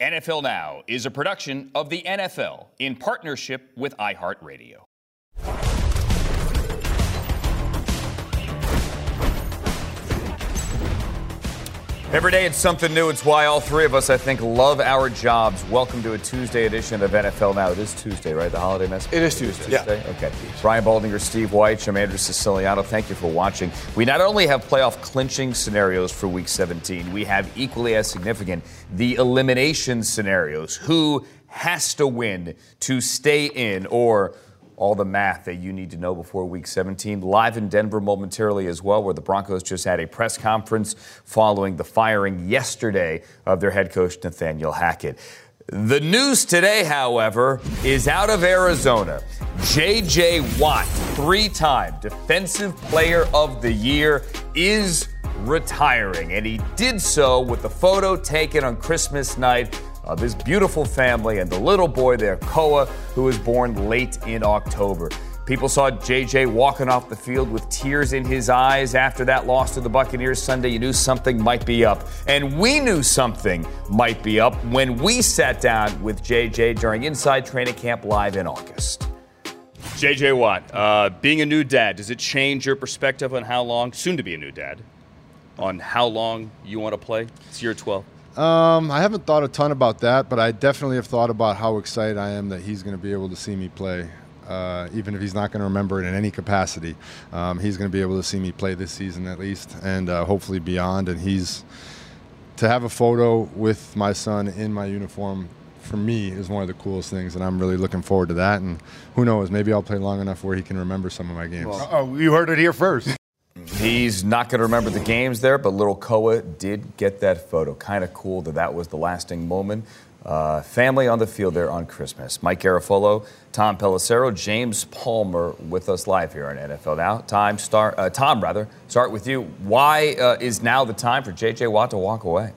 NFL Now is a production of the NFL in partnership with iHeartRadio. Every day it's something new. It's why all three of us, I think, love our jobs. Welcome to a Tuesday edition of NFL Now. It is Tuesday, right? The holiday mess? It is Tuesday. Tuesday? Yeah. Okay. Brian Baldinger, Steve White, I'm Andrew Siciliano. Thank you for watching. We not only have playoff clinching scenarios for Week 17, we have equally as significant the elimination scenarios. Who has to win to stay in or all the math that you need to know before week 17. Live in Denver momentarily as well, where the Broncos just had a press conference following the firing yesterday of their head coach, Nathaniel Hackett. The news today, however, is out of Arizona. J.J. Watt, three time Defensive Player of the Year, is retiring. And he did so with a photo taken on Christmas night of his beautiful family and the little boy there, Koa, who was born late in October. People saw JJ walking off the field with tears in his eyes after that loss to the Buccaneers Sunday. You knew something might be up. And we knew something might be up when we sat down with JJ during Inside Training Camp Live in August. JJ Watt, uh, being a new dad, does it change your perspective on how long, soon to be a new dad, on how long you want to play? It's year 12. Um, I haven't thought a ton about that, but I definitely have thought about how excited I am that he's going to be able to see me play. Uh, even if he's not going to remember it in any capacity, um, he's going to be able to see me play this season at least, and uh, hopefully beyond. And he's to have a photo with my son in my uniform for me is one of the coolest things, and I'm really looking forward to that. And who knows, maybe I'll play long enough where he can remember some of my games. oh, you heard it here first. He's not going to remember the games there, but little Koa did get that photo. Kind of cool that that was the lasting moment. Uh, family on the field there on Christmas. Mike Garafolo, Tom Pelissero, James Palmer with us live here on NFL Now. Time start, uh, Tom, rather, start with you. Why uh, is now the time for J.J. Watt to walk away?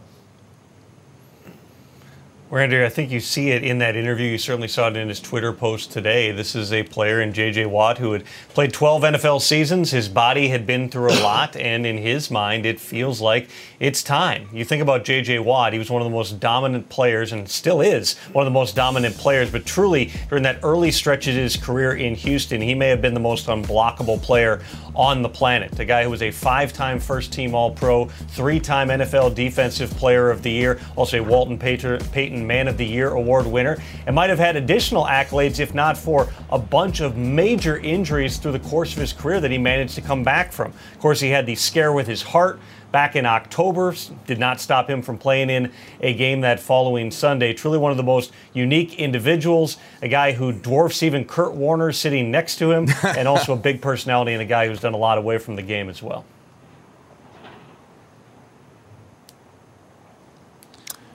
Randy, I think you see it in that interview. You certainly saw it in his Twitter post today. This is a player in J.J. Watt who had played 12 NFL seasons. His body had been through a lot, and in his mind, it feels like it's time. You think about J.J. Watt, he was one of the most dominant players and still is one of the most dominant players, but truly, during that early stretch of his career in Houston, he may have been the most unblockable player on the planet. A guy who was a five time first team All Pro, three time NFL Defensive Player of the Year, also a Walter Payton Man of the Year award winner, and might have had additional accolades if not for a bunch of major injuries through the course of his career that he managed to come back from. Of course, he had the scare with his heart back in October, did not stop him from playing in a game that following Sunday. Truly one of the most unique individuals, a guy who dwarfs even Kurt Warner sitting next to him, and also a big personality and a guy who's done a lot away from the game as well.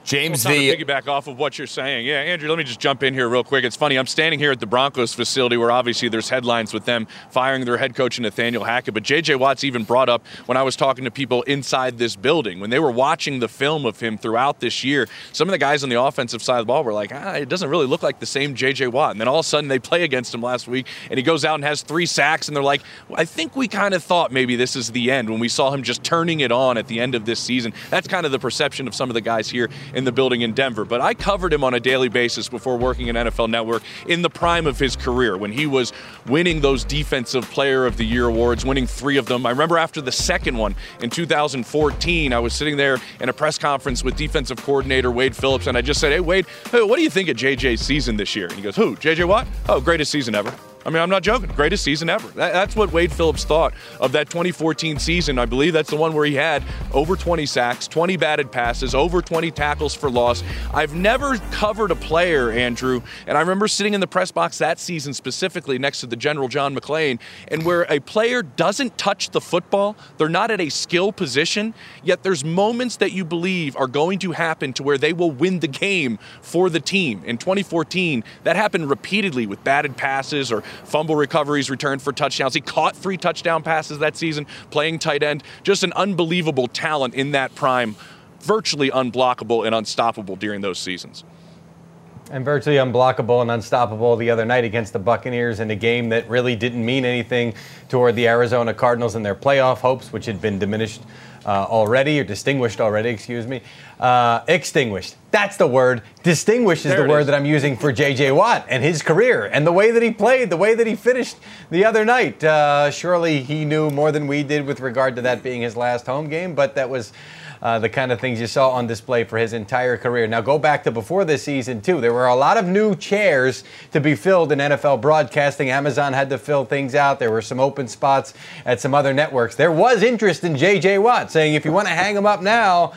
James, well, the piggyback off of what you're saying. Yeah, Andrew, let me just jump in here real quick. It's funny. I'm standing here at the Broncos facility where obviously there's headlines with them firing their head coach Nathaniel Hackett. But J.J. Watts even brought up when I was talking to people inside this building when they were watching the film of him throughout this year. Some of the guys on the offensive side of the ball were like, ah, it doesn't really look like the same J.J. Watt. And then all of a sudden they play against him last week, and he goes out and has three sacks, and they're like, I think we kind of thought maybe this is the end when we saw him just turning it on at the end of this season. That's kind of the perception of some of the guys here in the building in Denver. But I covered him on a daily basis before working at NFL Network in the prime of his career when he was winning those Defensive Player of the Year awards, winning three of them. I remember after the second one in 2014, I was sitting there in a press conference with defensive coordinator Wade Phillips, and I just said, Hey, Wade, hey, what do you think of JJ's season this year? And he goes, Who? JJ Watt? Oh, greatest season ever. I mean, I'm not joking. Greatest season ever. That, that's what Wade Phillips thought of that 2014 season. I believe that's the one where he had over 20 sacks, 20 batted passes, over 20 tackles for loss. I've never covered a player, Andrew, and I remember sitting in the press box that season specifically next to the General John McClain, and where a player doesn't touch the football, they're not at a skill position, yet there's moments that you believe are going to happen to where they will win the game for the team. In 2014, that happened repeatedly with batted passes or fumble recoveries returned for touchdowns. He caught three touchdown passes that season, playing tight end. Just an unbelievable talent in that prime, virtually unblockable and unstoppable during those seasons. And virtually unblockable and unstoppable the other night against the Buccaneers in a game that really didn't mean anything toward the Arizona Cardinals and their playoff hopes, which had been diminished uh, already, or distinguished already, excuse me. Uh, extinguished. That's the word. Distinguished is there the word is. that I'm using for J.J. Watt and his career and the way that he played, the way that he finished the other night. Uh, surely he knew more than we did with regard to that being his last home game, but that was uh, the kind of things you saw on display for his entire career. Now, go back to before this season, too. There were a lot of new chairs to be filled in NFL broadcasting. Amazon had to fill things out. There were some open spots at some other networks. There was interest in J.J. Watt saying, if you want to hang him up now,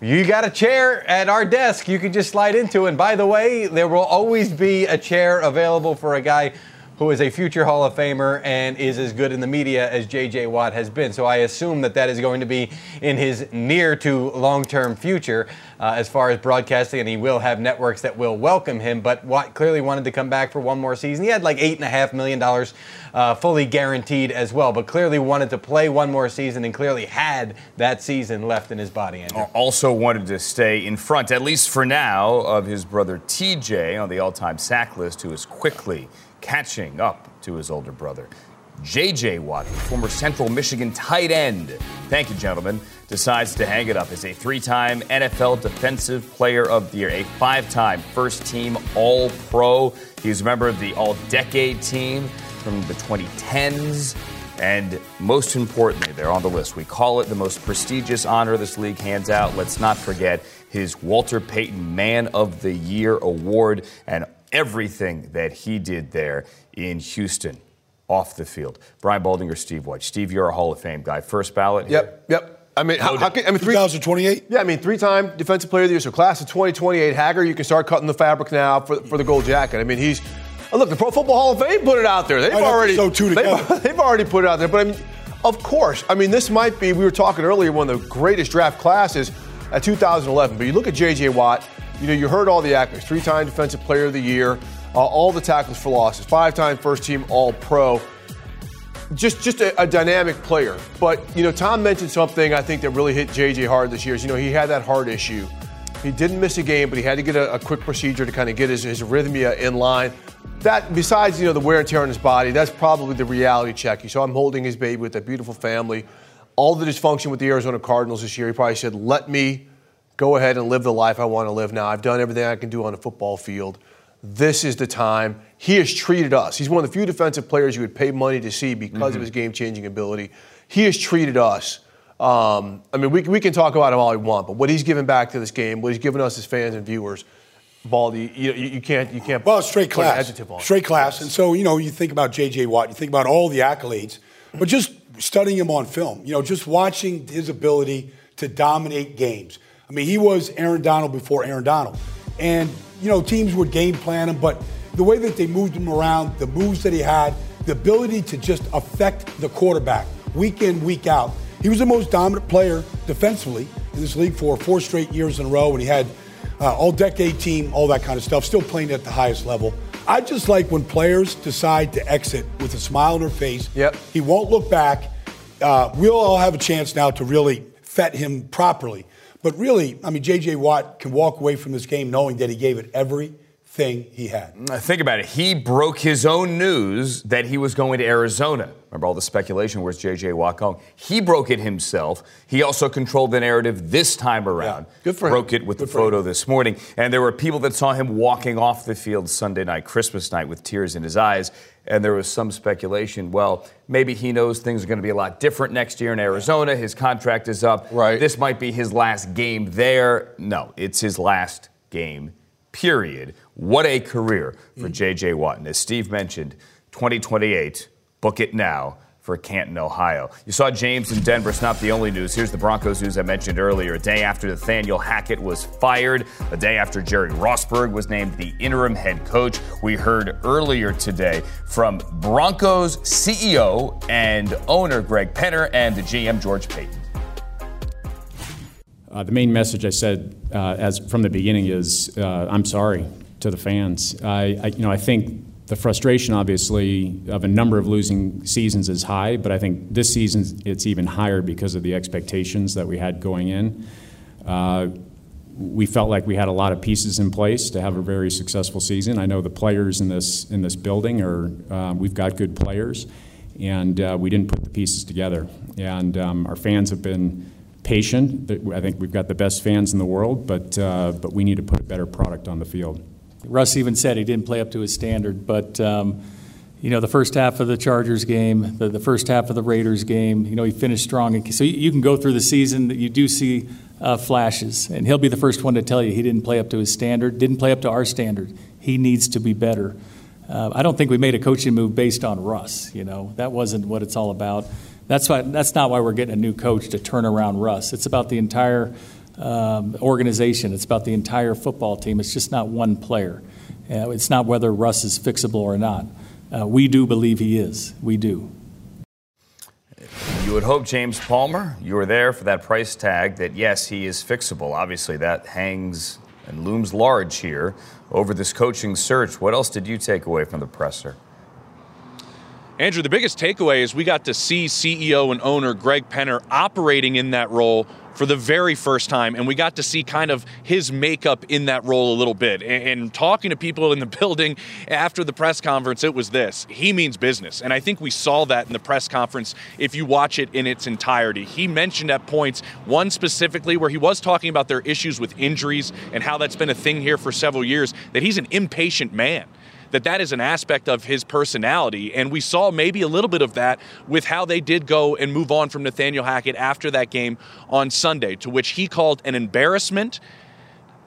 you got a chair at our desk you can just slide into. And by the way, there will always be a chair available for a guy who is a future Hall of Famer and is as good in the media as J.J. Watt has been. So I assume that that is going to be in his near to long term future uh, as far as broadcasting, and he will have networks that will welcome him. But Watt clearly wanted to come back for one more season. He had like $8.5 million uh, fully guaranteed as well, but clearly wanted to play one more season and clearly had that season left in his body. Andrew. Also wanted to stay in front, at least for now, of his brother TJ on the all time sack list, who is quickly catching up to his older brother. J.J. Watt, former Central Michigan tight end, thank you, gentlemen, decides to hang it up as a three time NFL Defensive Player of the Year, a five time first team All Pro. He's a member of the All Decade team from the 2010s. And most importantly, they're on the list. We call it the most prestigious honor this league hands out. Let's not forget his Walter Payton Man of the Year award and everything that he did there in Houston off the field. Brian Baldinger, Steve White. Steve, you're a Hall of Fame guy. First ballot. Here. Yep, yep. I mean, how, how can, I mean, 2028. Yeah, I mean, three-time Defensive Player of the Year. So class of 2028. Hagger, you can start cutting the fabric now for, for the gold jacket. I mean, he's oh, look. The Pro Football Hall of Fame put it out there. They've already so too they've, they've already put it out there. But I mean, of course, I mean, this might be. We were talking earlier one of the greatest draft classes at 2011. But you look at J.J. Watt. You know, you heard all the accolades. Three-time Defensive Player of the Year uh, all the tackles for losses, five-time first-team All-Pro. Just, just a, a, dynamic player. But you know, Tom mentioned something I think that really hit JJ hard this year. Is you know he had that heart issue. He didn't miss a game, but he had to get a, a quick procedure to kind of get his, his arrhythmia in line. That, besides you know the wear and tear on his body, that's probably the reality check. He saw him holding his baby with that beautiful family. All the dysfunction with the Arizona Cardinals this year, he probably said, "Let me go ahead and live the life I want to live now. I've done everything I can do on a football field." this is the time. He has treated us. He's one of the few defensive players you would pay money to see because mm-hmm. of his game changing ability. He has treated us. Um, I mean, we, we can talk about him all we want, but what he's given back to this game, what he's given us as fans and viewers, Baldy, you, you, you can't you can't. Well, straight class, straight class, yes. and so you know you think about J.J. Watt, you think about all the accolades, but just studying him on film, you know, just watching his ability to dominate games. I mean, he was Aaron Donald before Aaron Donald, and you know, teams would game plan him, but the way that they moved him around, the moves that he had, the ability to just affect the quarterback week in, week out. He was the most dominant player defensively in this league for four straight years in a row, and he had uh, all decade team, all that kind of stuff, still playing at the highest level. I just like when players decide to exit with a smile on their face. Yep. He won't look back. Uh, we'll all have a chance now to really fet him properly. But really, I mean, J.J. Watt can walk away from this game knowing that he gave it every thing he had. Mm, think about it. He broke his own news that he was going to Arizona. Remember all the speculation, where's J.J. Watt going? He broke it himself. He also controlled the narrative this time around. Yeah, good for him. Broke it with Good the photo him. this morning. And there were people that saw him walking off the field Sunday night, Christmas night, with tears in his eyes. And there was some speculation, well, maybe he knows things are going to be a lot different next year in Arizona. His contract is up. Right. This might be his last game there. No, it's his last game period. What a career for mm. J.J. Watt. And as Steve mentioned, 2028, book it now for Canton, Ohio. You saw James in Denver. It's not the only news. Here's the Broncos news I mentioned earlier. A day after Nathaniel Hackett was fired, a day after Jerry Rosburg was named the interim head coach, we heard earlier today from Broncos CEO and owner Greg Penner and the GM George Paton. Uh, the main message I said uh, as from the beginning is uh, I'm sorry to the fans. I, I, you know, I think the frustration, obviously, of a number of losing seasons is high, but I think this season it's even higher because of the expectations that we had going in. Uh, we felt like we had a lot of pieces in place to have a very successful season. I know the players in this in this building are uh, we've got good players, and uh, we didn't put the pieces together. And um, our fans have been patient. I think we've got the best fans in the world, but uh, but we need to put a better product on the field. Russ even said he didn't play up to his standard, but um, you know the first half of the Chargers game, the, the first half of the Raiders game, you know he finished strong. So you, can go through the season that you do see uh, flashes, and he'll be the first one to tell you he didn't play up to his standard, didn't play up to our standard. He needs to be better. Uh, I don't think we made a coaching move based on Russ. You know that wasn't what it's all about. That's why. That's not why we're getting a new coach to turn around Russ. It's about the entire um, organization. It's about the entire football team. It's just not one player. Uh, it's not whether Russ is fixable or not. Uh, we do believe he is. We do. You would hope, James Palmer, you were there for that price tag that, yes, he is fixable. Obviously, that hangs and looms large here over this coaching search. What else did you take away from the presser? Andrew, the biggest takeaway is we got to see CEO and owner Greg Penner operating in that role for the very first time, and we got to see kind of his makeup in that role a little bit. And, and, talking to people in the building after the press conference, it was this he means business. And I think we saw that in the press conference if you watch it in its entirety. He mentioned at points, one specifically where he was talking about their issues with injuries and how that's been a thing here for several years, that he's an impatient man that that is an aspect of his personality. And we saw maybe a little bit of that with how they did go and move on from Nathaniel Hackett after that game on Sunday, to which he called an embarrassment.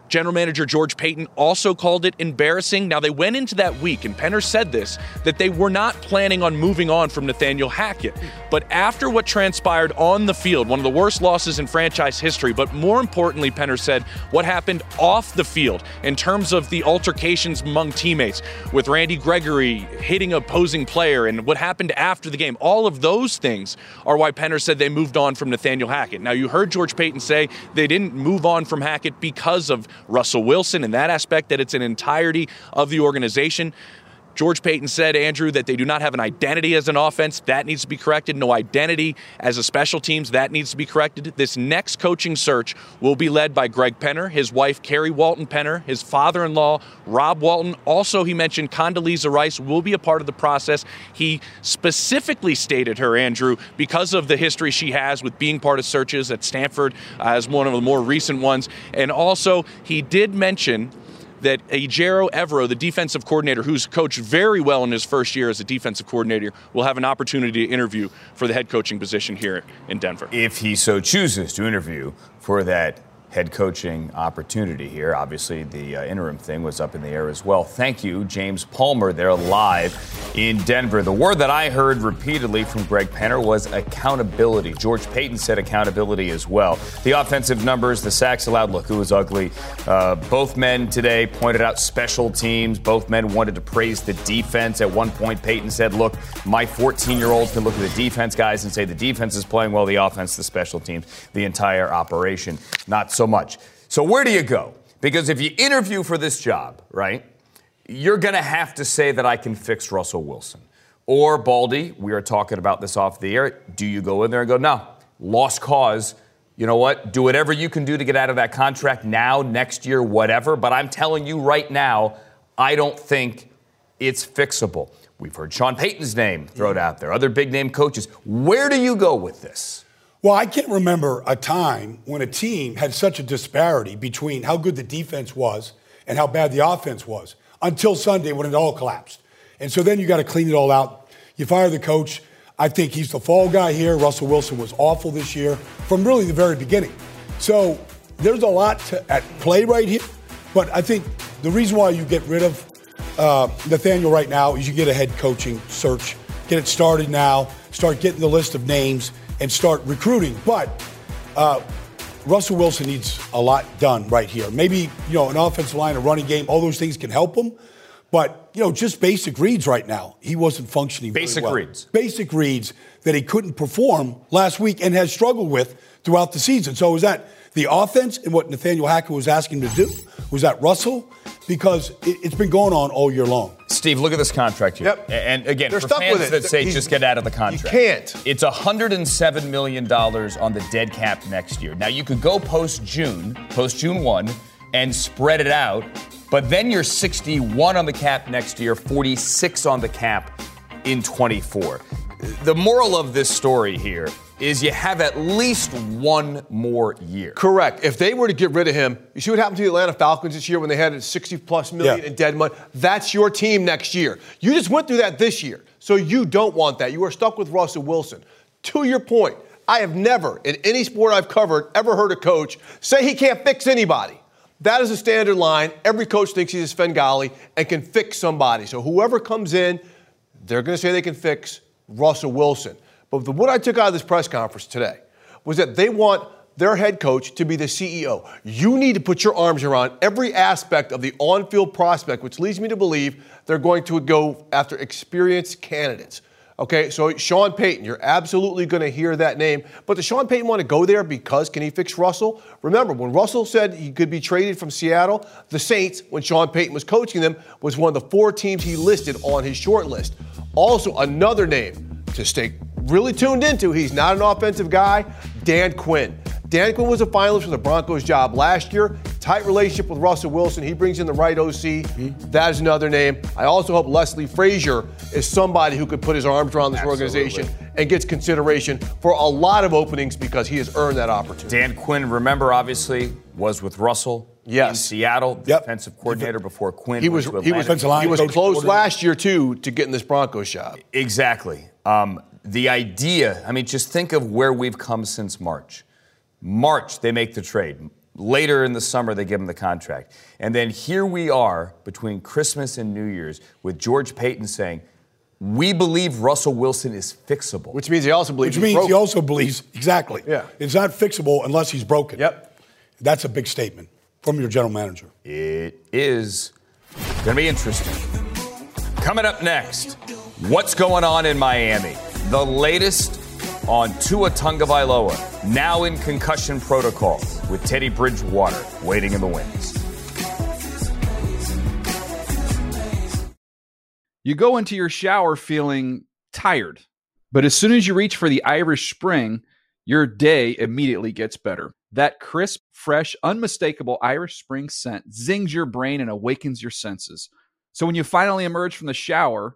General Manager George Paton also called it embarrassing. Now, they went into that week, and Penner said this, that they were not planning on moving on from Nathaniel Hackett. But after what transpired on the field, one of the worst losses in franchise history, but more importantly, Penner said, what happened off the field in terms of the altercations among teammates with Randy Gregory hitting opposing player and what happened after the game, all of those things are why Penner said they moved on from Nathaniel Hackett. Now, you heard George Paton say they didn't move on from Hackett because of Russell Wilson in that aspect, that it's an entirety of the organization. George Paton said, Andrew, that they do not have an identity as an offense. That needs to be corrected. No identity as a special teams. That needs to be corrected. This next coaching search will be led by Greg Penner, his wife, Carrie Walton Penner, his father in law, Rob Walton. Also, he mentioned Condoleezza Rice will be a part of the process. He specifically stated her, Andrew, because of the history she has with being part of searches at Stanford uh, as one of the more recent ones. And also, he did mention that Ejiro Evero, the defensive coordinator, who's coached very well in his first year as a defensive coordinator, will have an opportunity to interview for the head coaching position here in Denver. If he so chooses to interview for that head coaching opportunity here. Obviously, the uh, interim thing was up in the air as well. Thank you, James Palmer, there live in Denver. The word that I heard repeatedly from Greg Penner was accountability. George Paton said accountability as well. The offensive numbers, the sacks allowed, look, it was ugly. Uh, both men today pointed out special teams. Both men wanted to praise the defense. At one point, Paton said, look, my 14 year olds can look at the defense guys and say the defense is playing well, the offense, the special teams, the entire operation. Not so much. So, where do you go? Because if you interview for this job, right, you're going to have to say that I can fix Russell Wilson. Or, Baldy, we are talking about this off the air. Do you go in there and go, no, lost cause? You know what? Do whatever you can do to get out of that contract now, next year, whatever. But I'm telling you right now, I don't think it's fixable. We've heard Sean Payton's name thrown out there, other big name coaches. Where do you go with this? Well, I can't remember a time when a team had such a disparity between how good the defense was and how bad the offense was until Sunday when it all collapsed. And so then you got to clean it all out. You fire the coach. I think he's the fall guy here. Russell Wilson was awful this year from really the very beginning. So there's a lot to, at play right here. But I think the reason why you get rid of uh, Nathaniel right now is you get a head coaching search, get it started now, start getting the list of names, and start recruiting. But uh, Russell Wilson needs a lot done right here. Maybe you know an offensive line, a running game, all those things can help him. But you know, just basic reads right now, he wasn't functioning. Basic well. reads, basic reads that he couldn't perform last week and has struggled with throughout the season. So is that the offense and what Nathaniel Hackett was asking him to do? Was that Russell? Because it, has been going on all year long. Steve, look at this contract here. Yep. And again, They're for stuck fans with it. that say He's- just get out of the contract, You can't. It's $107 million on the dead cap next year. Now, you could go post June, post June 1, and spread it out, but then you're 61 on the cap next year, 46 on the cap in 24. The moral of this story here is you have at least one more year. Correct. If they were to get rid of him, you see what happened to the Atlanta Falcons this year when they had 60 plus million Yeah. in dead money? That's your team next year. You just went through that this year. So you don't want that. You are stuck with Russell Wilson. To your point, I have never, in any sport I've covered, ever heard a coach say he can't fix anybody. That is a standard line. Every coach thinks he's a Svengali and can fix somebody. So whoever comes in, they're going to say they can fix Russell Wilson. But the, what I took out of this press conference today was that they want their head coach to be the CEO. You need to put your arms around every aspect of the on field prospect, which leads me to believe they're going to go after experienced candidates. Okay, so Sean Payton, you're absolutely going to hear that name. But does Sean Payton want to go there because can he fix Russell? Remember, when Russell said he could be traded from Seattle, the Saints, when Sean Payton was coaching them, was one of the four teams he listed on his short list. Also, another name to stay really tuned into, he's not an offensive guy, Dan Quinn. Dan Quinn was a finalist for the Broncos job last year. Tight relationship with Russell Wilson. He brings in the right OC. That is another name. I also hope Leslie Frazier is somebody who could put his arms around this organization and gets consideration for a lot of openings because he has earned that opportunity. Dan Quinn, remember, obviously, was with Russell Yes. in Seattle, the Yep. defensive coordinator before Quinn. He was he was Atlanta. Defensive line he was close last year too to getting this Broncos job. Exactly. Um, the idea, I mean, just think of where we've come since March. March, they make the trade. Later in the summer, they give him the contract. And then here we are between Christmas and New Year's with George Paton saying, We believe Russell Wilson is fixable. Which means he also believes Which he's means he also believes exactly. Yeah. It's not fixable unless he's broken. Yep. That's a big statement from your general manager. It is going to be interesting. Coming up next, what's going on in Miami? The latest on Tua Tagovailoa, now in concussion protocol with Teddy Bridgewater waiting in the wings. You go into your shower feeling tired, but as soon as you reach for the Irish Spring, your day immediately gets better. That crisp, fresh, unmistakable Irish Spring scent zings your brain and awakens your senses. So when you finally emerge from the shower,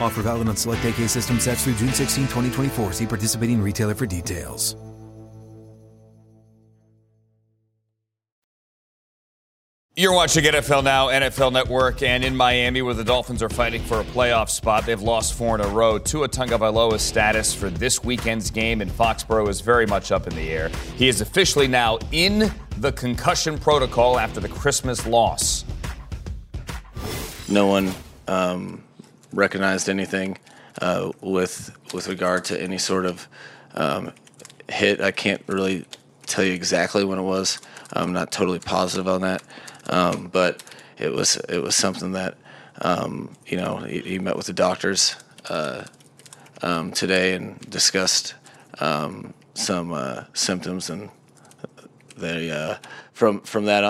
Offer valid on select AK system sets through June 16, 2024. See participating retailer for details. You're watching NFL Now, NFL Network, and in Miami, where the Dolphins are fighting for a playoff spot. They've lost four in a row. Tua Tagovailoa's status for this weekend's game in Foxborough is very much up in the air. He is officially now in the concussion protocol after the Christmas loss. No one um, recognized anything uh, with with regard to any sort of um, hit. I can't really tell you exactly when it was. I'm not totally positive on that. Um, but it was it was something that um, you know he, he, met with the doctors uh, um, today and discussed um, some uh, symptoms and they uh, from from that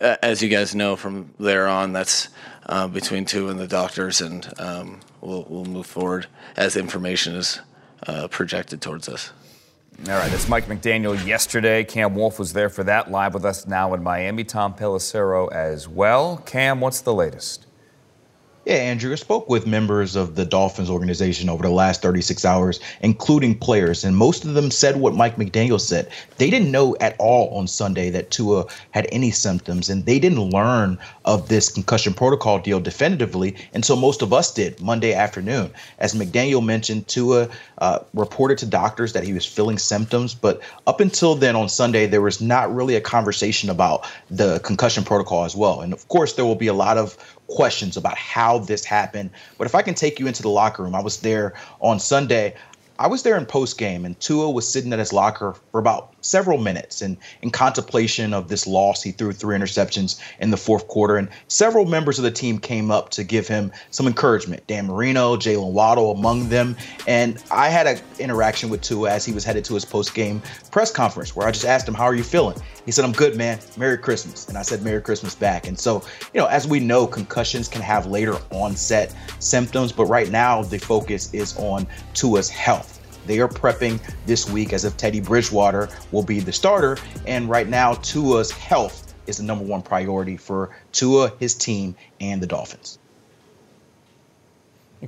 uh, as you guys know from there on that's uh, between Tua and the doctors and um, we'll we'll move forward as information is uh, projected towards us. All right, that's Mike McDaniel yesterday. Cam Wolfe was there for that. Live with us now in Miami. Tom Pelissero as well. Cam, what's the latest? Yeah, Andrew, I spoke with members of the Dolphins organization over the last 36 hours, including players, and most of them said what Mike McDaniel said. They didn't know at all on Sunday that Tua had any symptoms, and they didn't learn of this concussion protocol deal definitively until most of us did Monday afternoon. As McDaniel mentioned, Tua uh, reported to doctors that he was feeling symptoms, but up until then on Sunday, there was not really a conversation about the concussion protocol as well. And of course, there will be a lot of questions about how this happened. But if I can take you into the locker room, I was there on Sunday. I was there in post game, and Tua was sitting at his locker for about several minutes and in contemplation of this loss. He threw three interceptions in the fourth quarter, and several members of the team came up to give him some encouragement. Dan Marino, Jaylen Waddle among them. And I had an interaction with Tua as he was headed to his post game press conference where I just asked him, How are you feeling? He said, I'm good, man. Merry Christmas. And I said, Merry Christmas back. And so, you know, as we know, concussions can have later onset symptoms, but right now the focus is on Tua's health. They are prepping this week as if Teddy Bridgewater will be the starter. And right now, Tua's health is the number one priority for Tua, his team, and the Dolphins.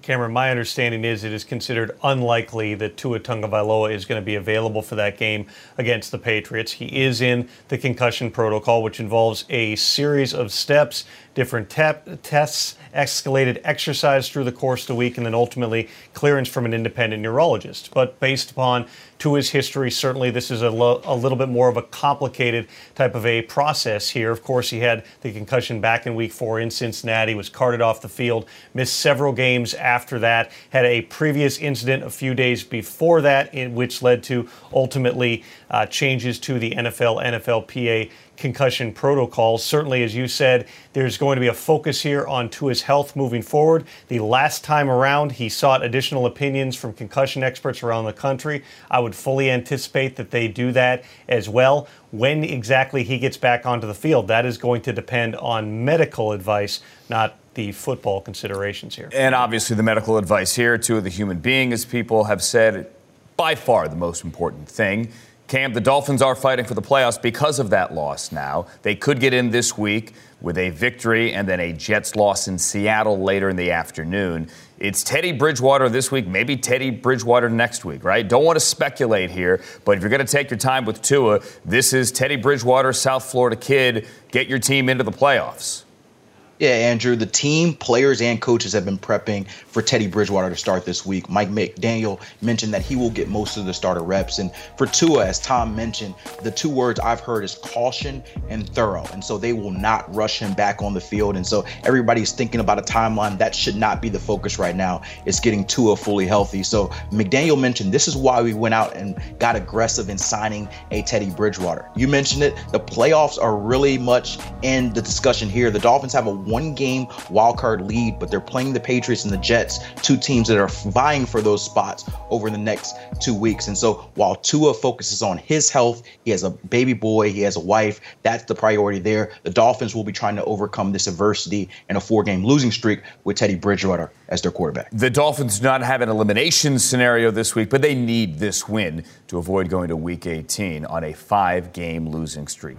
Cameron, my understanding is it is considered unlikely that Tua Tagovailoa is going to be available for that game against the Patriots. He is in the concussion protocol, which involves a series of steps, different te- tests, escalated exercise through the course of the week, and then ultimately clearance from an independent neurologist. But based upon Tua's history, certainly this is a, lo- a little bit more of a complicated type of a process here. Of course, he had the concussion back in week four in Cincinnati, was carted off the field, missed several games after that, had a previous incident a few days before that, in which led to ultimately uh, changes to the NFL, NFLPA concussion protocols. Certainly, as you said, there's going to be a focus here on Tua's health moving forward. The last time around, he sought additional opinions from concussion experts around the country. I would fully anticipate that they do that as well. When exactly he gets back onto the field, that is going to depend on medical advice, not the football considerations here. And obviously, the medical advice here to the human being, as people have said, by far the most important thing. Cam, the Dolphins are fighting for the playoffs because of that loss now. They could get in this week with a victory and then a Jets loss in Seattle later in the afternoon. It's Teddy Bridgewater this week, maybe Teddy Bridgewater next week, right? Don't want to speculate here, but if you're going to take your time with Tua, this is Teddy Bridgewater, South Florida kid. Get your team into the playoffs. Yeah, Andrew, the team, players, and coaches have been prepping for Teddy Bridgewater to start this week. Mike McDaniel mentioned that he will get most of the starter reps. And for Tua, as Tom mentioned, the two words I've heard is caution and thorough. And so they will not rush him back on the field. And so everybody's thinking about a timeline. That should not be the focus right now. It's getting Tua fully healthy. So McDaniel mentioned this is why we went out and got aggressive in signing a Teddy Bridgewater. You mentioned it. The playoffs are really much in the discussion here. The Dolphins have a one game wild card lead, but they're playing the Patriots and the Jets, two teams that are vying for those spots over the next two weeks. And so while Tua focuses on his health, he has a baby boy, he has a wife, that's the priority there. The Dolphins will be trying to overcome this adversity in a four game losing streak with Teddy Bridgewater as their quarterback. The Dolphins do not have an elimination scenario this week, but they need this win to avoid going to week 18 on a five game losing streak.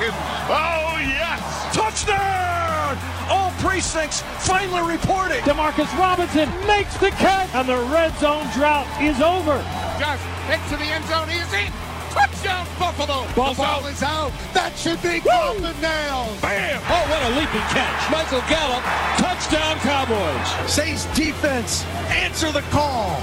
To Oh, yes. Touchdown! All precincts finally reporting. Demarcus Robinson makes the catch, and the red zone drought is over. Just into the end zone. He is in. Touchdown, Buffalo. Ball's the ball is out. That should be golden nails. Bam! Oh, what a leaping catch. Michael Gallup, touchdown Cowboys. Say's defense, answer the call.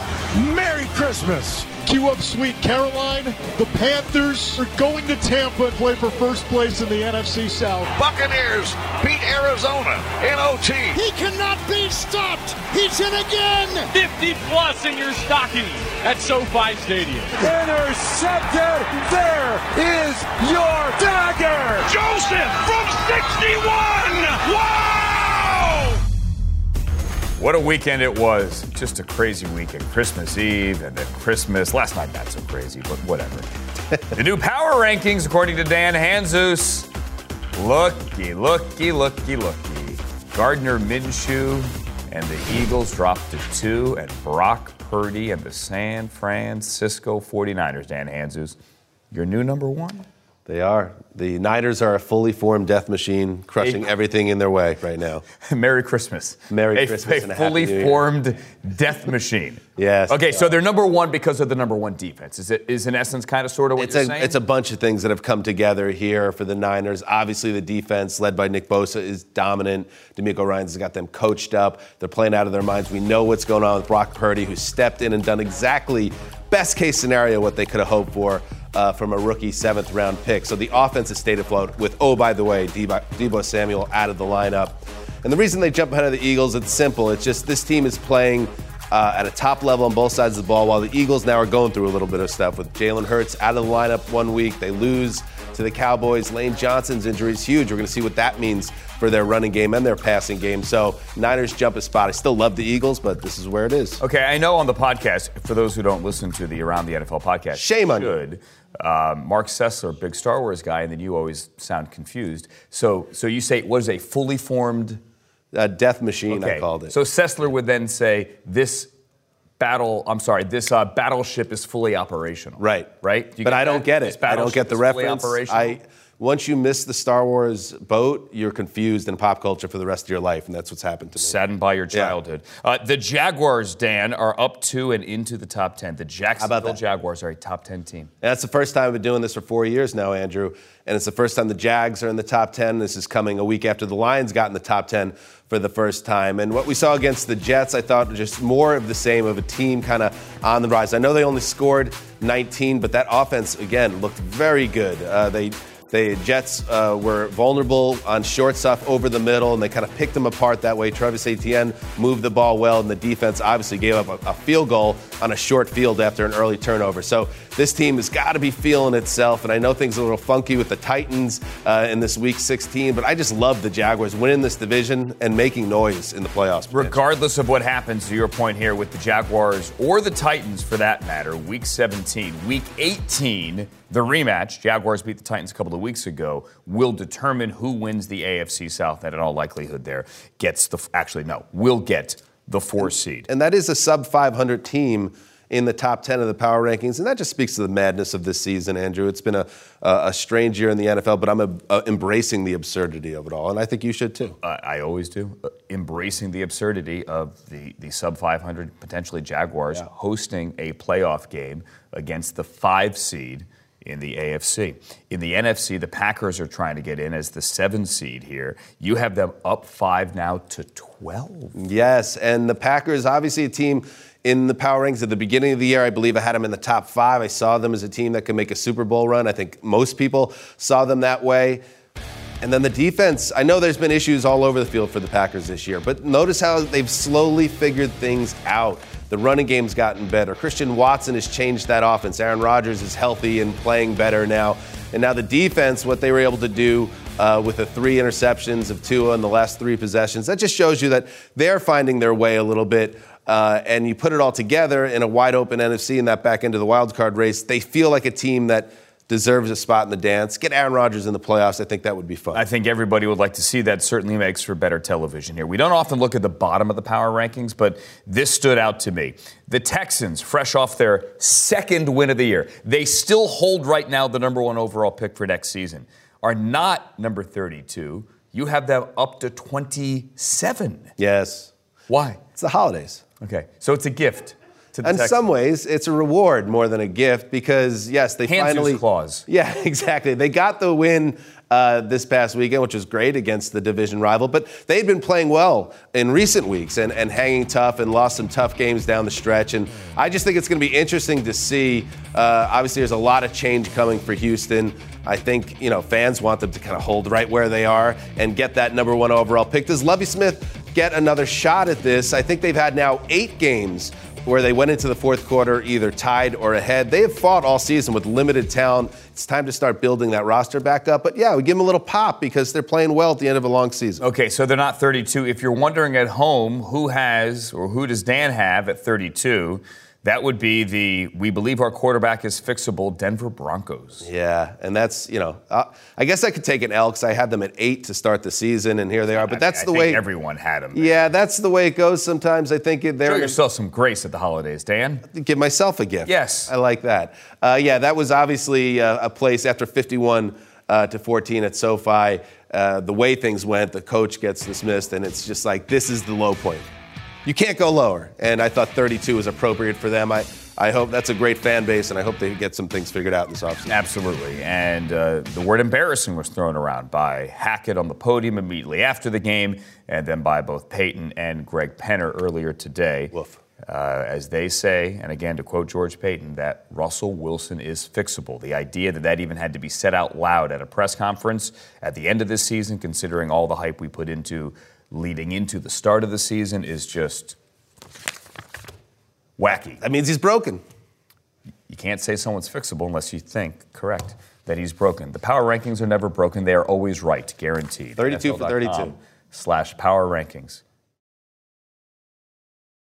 Merry Christmas. Cue up Sweet Caroline. The Panthers are going to Tampa and play for first place in the NFC South. Buccaneers beat Arizona in OT. He cannot be stopped. He's in again. 50 plus in your stocking at SoFi Stadium. Intercepted. There is your dagger. Joseph from 61. Wow! What a weekend it was. Just a crazy weekend. Christmas Eve and then Christmas. Last night, not so crazy, but whatever. the new power rankings, according to Dan Hanzus. Looky, looky, looky, looky. Gardner Minshew and the Eagles dropped to two, and Brock Purdy and the San Francisco 49ers. Dan Hanzus, your new number one? They are. The Niners are a fully formed death machine, crushing A- everything in their way right now. Merry Christmas. Merry a, Christmas A and a Happy fully New Year. formed death machine. Yes. Okay, so they're number one because of the number one defense. Is it is in essence kind of sort of what It's you're a, saying? it's a bunch of things that have come together here for the Niners. Obviously, the defense, led by Nick Bosa, is dominant. DeMeco Ryans has got them coached up. They're playing out of their minds. We know what's going on with Brock Purdy, who stepped in and done exactly best case scenario what they could have hoped for uh, from a rookie seventh round pick. So the offense has stayed afloat with, oh, by the way, Deebo, Samuel out of the lineup. And the reason they jump ahead of the Eagles, it's simple. It's just this team is playing uh, at a top level on both sides of the ball, while the Eagles now are going through a little bit of stuff with Jalen Hurts out of the lineup one week. They lose to the Cowboys. Lane Johnson's injury is huge. We're going to see what that means for their running game and their passing game. So Niners jump a spot. I still love the Eagles, but this is where it is. Okay, I know on the podcast, for those who don't listen to the Around the NFL podcast, Shame on you. should, Um, Marc Sessler, big Star Wars guy, and then you always sound confused. So, so you say what is a fully formed uh, death machine? Okay. I called it. So Sessler would then say this battle. I'm sorry. This uh, battleship is fully operational. Right. Right. You but I don't that? get it. I don't get the reference. operational? I once you miss the Star Wars boat, you're confused in pop culture for the rest of your life, and that's what's happened to me. Saddened by your childhood. Uh, the Jaguars, Dan, are up to and into the top 10. The Jacksonville? Jaguars are a top 10 team. And that's the first time I've been doing this for four years now, Andrew. And it's the first time the Jags are in the top 10. This is coming a week after the Lions got in the top 10 for the first time. And what we saw against the Jets, I thought just more of the same of a team kind of on the rise. I know they only scored 19, but that offense, again, looked very good. Uh, they the Jets uh, were vulnerable on short stuff over the middle, and they kind of picked them apart that way. Travis Etienne moved the ball well, and the defense obviously gave up a, a field goal on a short field after an early turnover. So this team has got to be feeling itself, and I know things are a little funky with the Titans uh, in this Week 16, but I just love the Jaguars winning this division and making noise in the playoffs. Regardless of what happens, to your point here with the Jaguars or the Titans for that matter, week 17, week 18, the rematch, Jaguars beat the Titans a couple of weeks ago, will determine who wins the AFC South. And in all likelihood, there gets the, actually, no, will get the four seed. And that is a sub 500 team in the top 10 of the power rankings. And that just speaks to the madness of this season, Andrew. It's been a, a, a strange year in the NFL, but I'm a, a embracing the absurdity of it all. And I think you should too. Uh, I always do. Uh, embracing the absurdity of the, the sub 500, potentially Jaguars, hosting a playoff game against the five seed in the AFC. In the NFC, the Packers are trying to get in as the seven seed here. You have them up five now to 12. Yes, and the Packers, obviously a team in the power rankings at the beginning of the year. I believe I had them in the top five. I saw them as a team that could make a Super Bowl run. I think most people saw them that way. And then the defense, I know there's been issues all over the field for the Packers this year, but notice how they've slowly figured things out. The running game's gotten better. Christian Watson has changed that offense. Aaron Rodgers is healthy and playing better now. And now the defense, what they were able to do uh, with the three interceptions of Tua in the last three possessions, that just shows you that they're finding their way a little bit. Uh, and you put it all together in a wide open NFC in that back of the wild card race, they feel like a team that deserves a spot in the dance. Get Aaron Rodgers in the playoffs. I think that would be fun. I think everybody would like to see that. Certainly makes for better television here. We don't often look at the bottom of the power rankings, but this stood out to me. The Texans, fresh off their second win of the year, they still hold right now the number one overall pick for next season, are not number 32. You have them up to 27. Yes. Why? It's the holidays. Okay, so it's a gift. To the In Texans. some ways, it's a reward more than a gift because yes, they Hands finally clause. Yeah, exactly. They got the win uh, this past weekend, which was great against the division rival. But they'd been playing well in recent weeks and, and hanging tough and lost some tough games down the stretch. And I just think it's going to be interesting to see. Uh, obviously, there's a lot of change coming for Houston. I think you know fans want them to kind of hold right where they are and get that number one overall pick. Does Lovie Smith get another shot at this? I think they've had now eight games where they went into the fourth quarter either tied or ahead. They have fought all season with limited talent. It's time to start building that roster back up. But yeah, we give them a little pop because they're playing well at the end of a long season. Okay, so they're not 32. If you're wondering at home who has or who does Dan have at 32, that would be the we believe our quarterback is fixable Denver Broncos. Yeah, and that's you know, uh, I guess I could take an L because I had them at eight to start the season, and here they are. But that's I the way everyone had them. Yeah, that's the way it goes. Sometimes I think they're Show yourself some grace at the holidays, Dan. give myself a gift. Yes. I like that. Uh, yeah, that was obviously uh, a place after 51 uh, to 14 at SoFi. Uh, the way things went, the coach gets dismissed, and it's just like this is the low point. You can't go lower, and I thought 32 was appropriate for them. I. I hope that's a great fan base, and I hope they get some things figured out in this offseason. Absolutely. And uh, the word embarrassing was thrown around by Hackett on the podium immediately after the game, and then by both Paton and Greg Penner earlier today. Uh, as they say, and again to quote George Paton, that Russell Wilson is fixable. The idea that that even had to be said out loud at a press conference at the end of this season, considering all the hype we put into leading into the start of the season, is just wacky. That means he's broken. You can't say someone's fixable unless you think, correct, that he's broken. The power rankings are never broken. They are always right, guaranteed. 32 for 32. Slash power rankings.